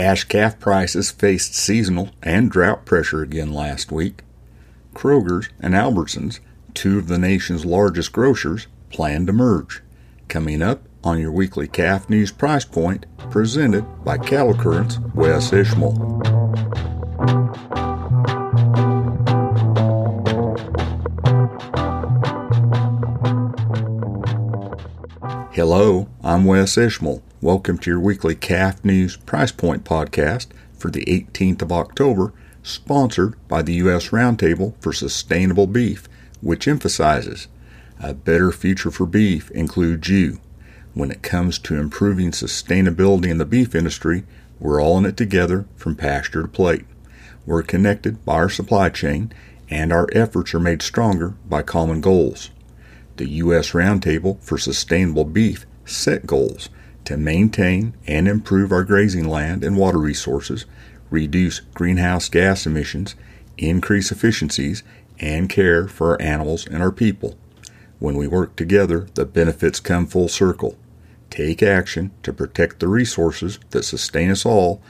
Cash calf prices faced seasonal and drought pressure again last week. Kroger's and Albertsons, two of the nation's largest grocers, plan to merge. Coming up on your weekly calf news price point, presented by Cattle Currents Wes Ishmael. Hello, I'm Wes Ishmael. Welcome to your weekly Calf News Price Point podcast for the 18th of October, sponsored by the U.S. Roundtable for Sustainable Beef, which emphasizes a better future for beef includes you. When it comes to improving sustainability in the beef industry, we're all in it together from pasture to plate. We're connected by our supply chain, and our efforts are made stronger by common goals the U.S. Roundtable for Sustainable Beef set goals to maintain and improve our grazing land and water resources, reduce greenhouse gas emissions, increase efficiencies, and care for our animals and our people. When we work together, the benefits come full circle. Take action to protect the resources that sustain us all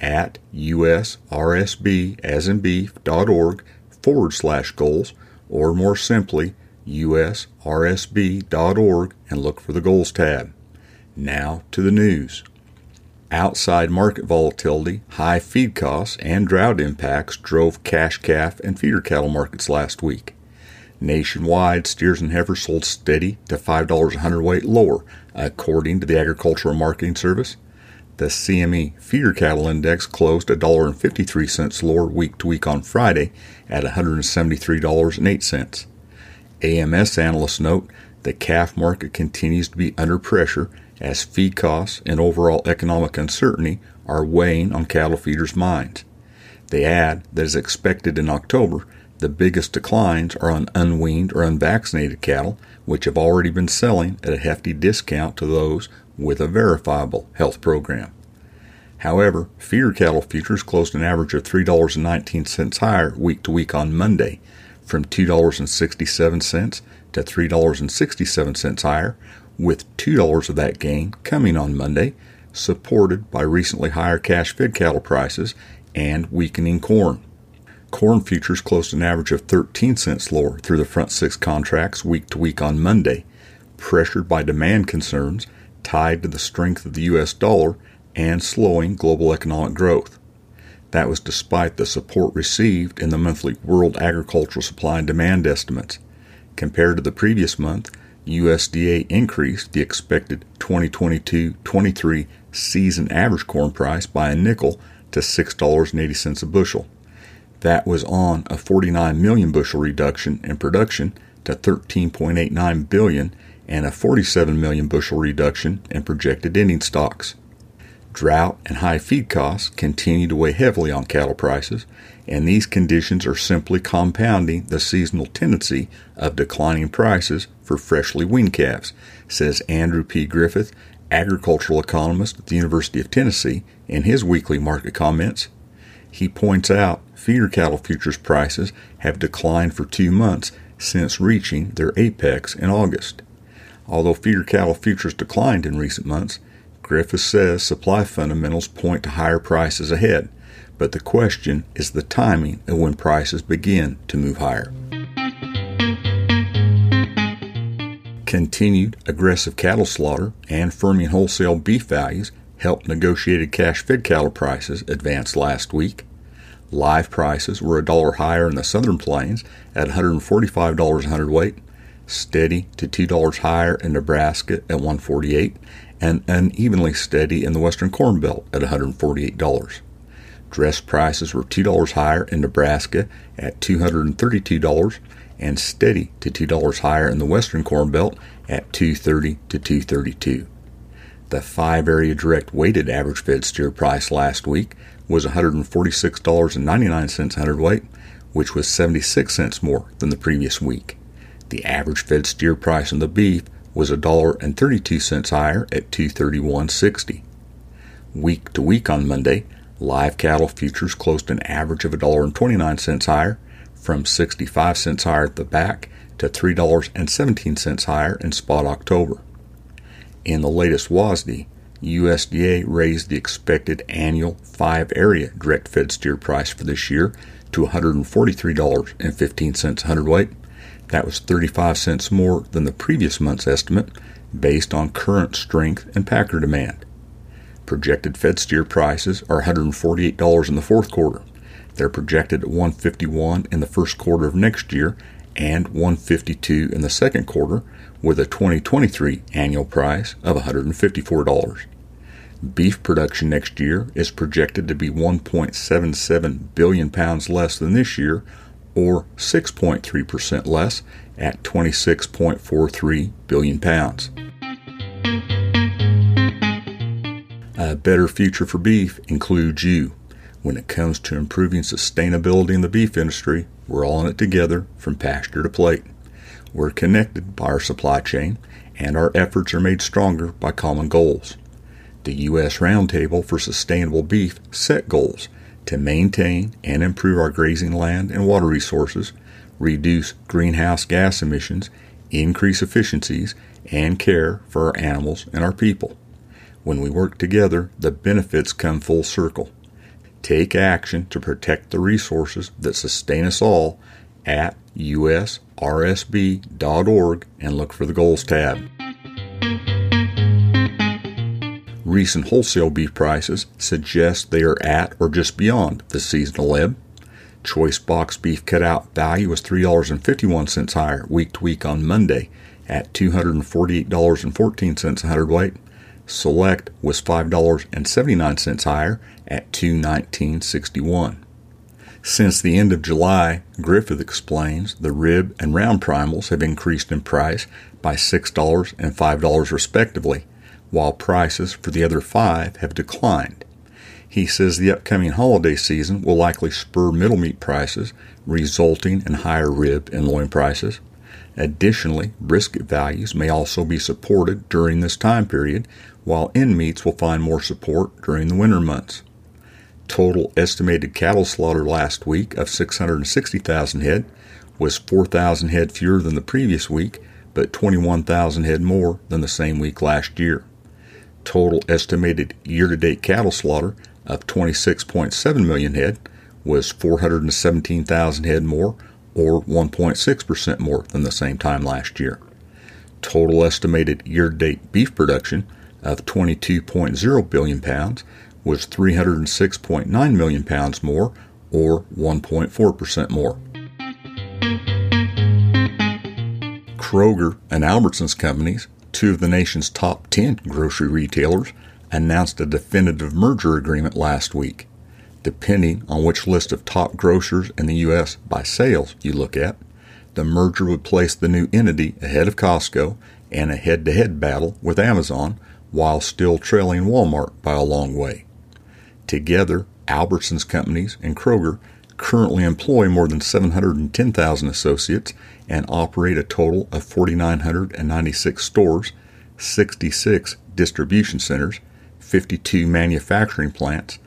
at usrsbasandbeef.org forward slash goals, or more simply, usrsb.org and look for the Goals tab. Now to the news. Outside market volatility, high feed costs, and drought impacts drove cash calf and feeder cattle markets last week. Nationwide, steers and heifers sold steady to $5 a hundredweight lower, according to the Agricultural Marketing Service. The CME feeder cattle index closed $1.53 lower week to week on Friday at $173.08. AMS analysts note the calf market continues to be under pressure as feed costs and overall economic uncertainty are weighing on cattle feeders' minds. They add that as expected in October, the biggest declines are on unweaned or unvaccinated cattle, which have already been selling at a hefty discount to those with a verifiable health program. However, feeder cattle futures closed an average of $3.19 higher week to week on Monday, from $2.67 to $3.67 higher, with $2 of that gain coming on Monday, supported by recently higher cash fed cattle prices and weakening corn. Corn futures closed an average of 13 cents lower through the front six contracts week to week on Monday, pressured by demand concerns tied to the strength of the U.S. dollar and slowing global economic growth. That was despite the support received in the monthly World Agricultural Supply and Demand estimates. Compared to the previous month, USDA increased the expected 2022 23 season average corn price by a nickel to $6.80 a bushel. That was on a 49 million bushel reduction in production to 13.89 billion and a 47 million bushel reduction in projected ending stocks. Drought and high feed costs continue to weigh heavily on cattle prices, and these conditions are simply compounding the seasonal tendency of declining prices for freshly weaned calves, says Andrew P. Griffith, agricultural economist at the University of Tennessee, in his weekly market comments. He points out feeder cattle futures prices have declined for two months since reaching their apex in August. Although feeder cattle futures declined in recent months, Griffith says supply fundamentals point to higher prices ahead, but the question is the timing of when prices begin to move higher. Continued aggressive cattle slaughter and firming wholesale beef values helped negotiated cash fed cattle prices advance last week. Live prices were a dollar higher in the southern plains at $145 a hundredweight, steady to $2 higher in Nebraska at 148 and unevenly steady in the western corn belt at $148. Dress prices were $2 higher in Nebraska at $232 and steady to $2 higher in the western corn belt at 230 to 232. The five area direct weighted average fed steer price last week was $146.99 hundredweight, which was 76 cents more than the previous week. The average fed steer price on the beef was $1.32 higher at 231.60. Week to week on Monday, live cattle futures closed an average of $1.29 higher, from 65 cents higher at the back to $3.17 higher in spot October. In the latest WASDE, USDA raised the expected annual five area direct fed steer price for this year to $143.15 a hundredweight. That was 35 cents more than the previous month's estimate based on current strength and packer demand. Projected fed steer prices are $148 in the fourth quarter. They're projected at 151 in the first quarter of next year and 152 in the second quarter with a 2023 annual price of $154. Beef production next year is projected to be 1.77 billion pounds less than this year, or 6.3% less at 26.43 billion pounds. A better future for beef includes you. When it comes to improving sustainability in the beef industry, we're all in it together from pasture to plate. We're connected by our supply chain, and our efforts are made stronger by common goals. The U.S. Roundtable for Sustainable Beef set goals to maintain and improve our grazing land and water resources, reduce greenhouse gas emissions, increase efficiencies, and care for our animals and our people. When we work together, the benefits come full circle. Take action to protect the resources that sustain us all at usrsb.org and look for the Goals tab. Recent wholesale beef prices suggest they are at or just beyond the seasonal ebb. Choice box beef cutout value was $3.51 higher week to week on Monday at $248.14 a hundredweight. Select was $5.79 higher at 219.61. Since the end of July, Griffith explains the rib and round primals have increased in price by $6 and $5 respectively, while prices for the other five have declined. He says the upcoming holiday season will likely spur middle meat prices, resulting in higher rib and loin prices. Additionally, brisket values may also be supported during this time period, while end meats will find more support during the winter months. Total estimated cattle slaughter last week of 660,000 head was 4,000 head fewer than the previous week, but 21,000 head more than the same week last year. Total estimated year to date cattle slaughter of 26.7 million head was 417,000 head more, or 1.6% more than the same time last year. Total estimated year to date beef production of 22.0 billion pounds was 306.9 million pounds more, or 1.4% more. Kroger and Albertsons companies, two of the nation's top 10 grocery retailers, announced a definitive merger agreement last week. Depending on which list of top grocers in the U.S. by sales you look at, the merger would place the new entity ahead of Costco and a head to head battle with Amazon while still trailing Walmart by a long way. Together, Albertsons Companies and Kroger currently employ more than 710,000 associates and operate a total of 4,996 stores, 66 distribution centers, 52 manufacturing plants,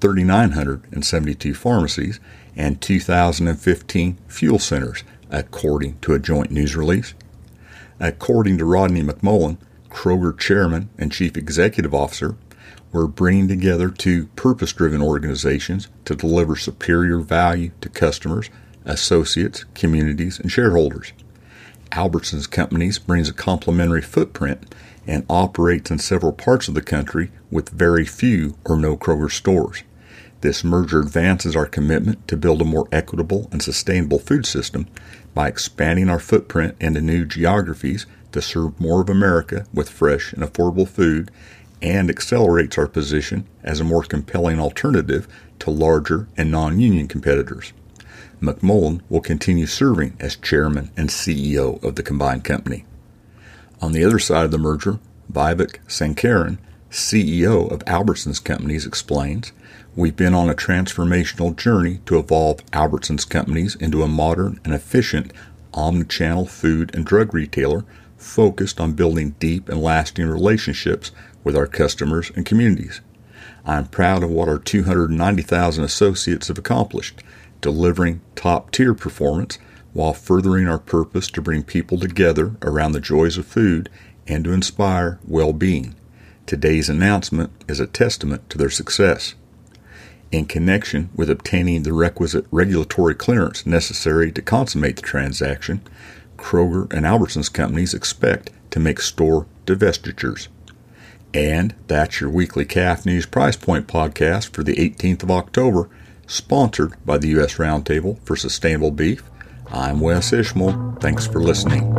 3,972 pharmacies, and 2,015 fuel centers, according to a joint news release. According to Rodney McMullen, Kroger chairman and chief executive officer, we're bringing together two purpose driven organizations to deliver superior value to customers, associates, communities, and shareholders. Albertsons Companies brings a complementary footprint and operates in several parts of the country with very few or no Kroger stores. This merger advances our commitment to build a more equitable and sustainable food system by expanding our footprint into new geographies to serve more of America with fresh and affordable food and accelerates our position as a more compelling alternative to larger and non union competitors. McMullen will continue serving as chairman and CEO of the combined company. On the other side of the merger, Vivek Sankaran, CEO of Albertsons Companies, explains We've been on a transformational journey to evolve Albertsons Companies into a modern and efficient omnichannel food and drug retailer focused on building deep and lasting relationships with our customers and communities. I am proud of what our 290,000 associates have accomplished, delivering top tier performance while furthering our purpose to bring people together around the joys of food and to inspire well being. Today's announcement is a testament to their success. In connection with obtaining the requisite regulatory clearance necessary to consummate the transaction, Kroger and Albertsons companies expect to make store divestitures. And that's your weekly Calf News Price Point podcast for the 18th of October, sponsored by the U.S. Roundtable for Sustainable Beef. I'm Wes Ishmael. Thanks for listening.